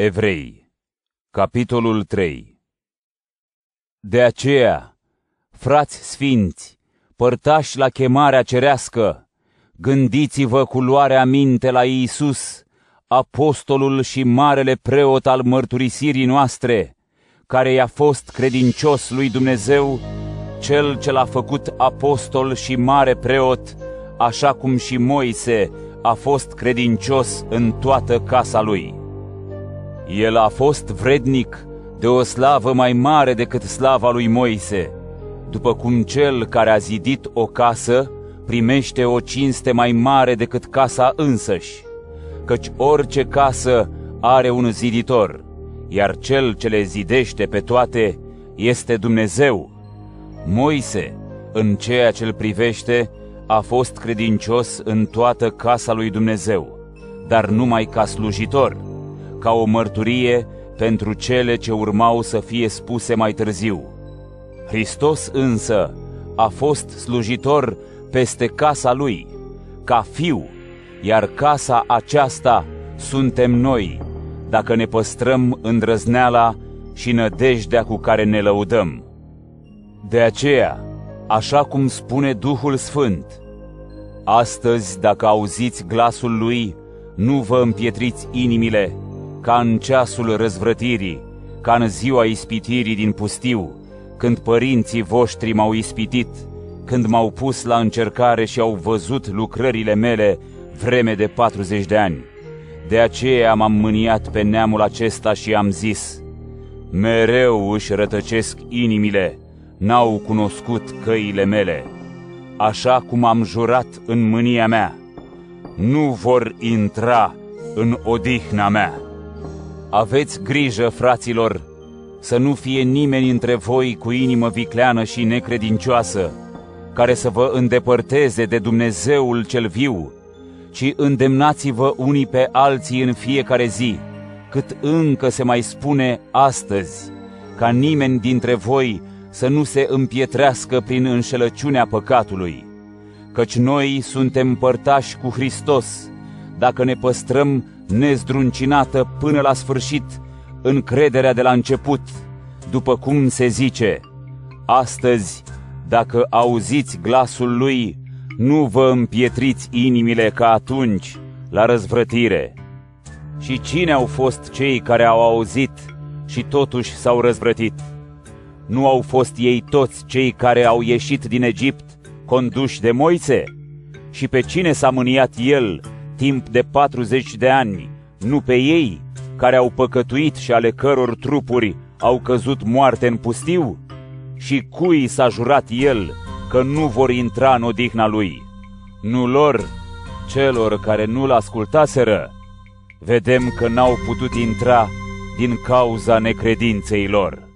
Evrei, capitolul 3 De aceea, frați sfinți, părtași la chemarea cerească, gândiți-vă cu luarea minte la Iisus, apostolul și marele preot al mărturisirii noastre, care i-a fost credincios lui Dumnezeu, cel ce l-a făcut apostol și mare preot, așa cum și Moise a fost credincios în toată casa lui. El a fost vrednic de o slavă mai mare decât slava lui Moise, după cum cel care a zidit o casă primește o cinste mai mare decât casa însăși, căci orice casă are un ziditor, iar cel ce le zidește pe toate este Dumnezeu. Moise, în ceea ce îl privește, a fost credincios în toată casa lui Dumnezeu, dar numai ca slujitor, ca o mărturie pentru cele ce urmau să fie spuse mai târziu. Hristos însă a fost slujitor peste casa lui, ca fiu, iar casa aceasta suntem noi, dacă ne păstrăm îndrăzneala și nădejdea cu care ne lăudăm. De aceea, așa cum spune Duhul Sfânt, astăzi, dacă auziți glasul lui, nu vă împietriți inimile, ca în ceasul răzvrătirii, ca în ziua ispitirii din pustiu, când părinții voștri m-au ispitit, când m-au pus la încercare și au văzut lucrările mele vreme de 40 de ani. De aceea m-am mâniat pe neamul acesta și am zis, mereu își rătăcesc inimile, n-au cunoscut căile mele, așa cum am jurat în mânia mea, nu vor intra în odihna mea. Aveți grijă, fraților, să nu fie nimeni între voi cu inimă vicleană și necredincioasă, care să vă îndepărteze de Dumnezeul cel viu, ci îndemnați-vă unii pe alții în fiecare zi, cât încă se mai spune astăzi, ca nimeni dintre voi să nu se împietrească prin înșelăciunea păcatului, căci noi suntem părtași cu Hristos, dacă ne păstrăm nezdruncinată până la sfârșit încrederea de la început, după cum se zice, astăzi, dacă auziți glasul lui, nu vă împietriți inimile ca atunci, la răzvrătire. Și cine au fost cei care au auzit și totuși s-au răzvrătit? Nu au fost ei toți cei care au ieșit din Egipt, conduși de Moise? Și pe cine s-a mâniat el timp de 40 de ani, nu pe ei, care au păcătuit și ale căror trupuri au căzut moarte în pustiu? Și cui s-a jurat el că nu vor intra în odihna lui? Nu lor, celor care nu-l ascultaseră, vedem că n-au putut intra din cauza necredinței lor.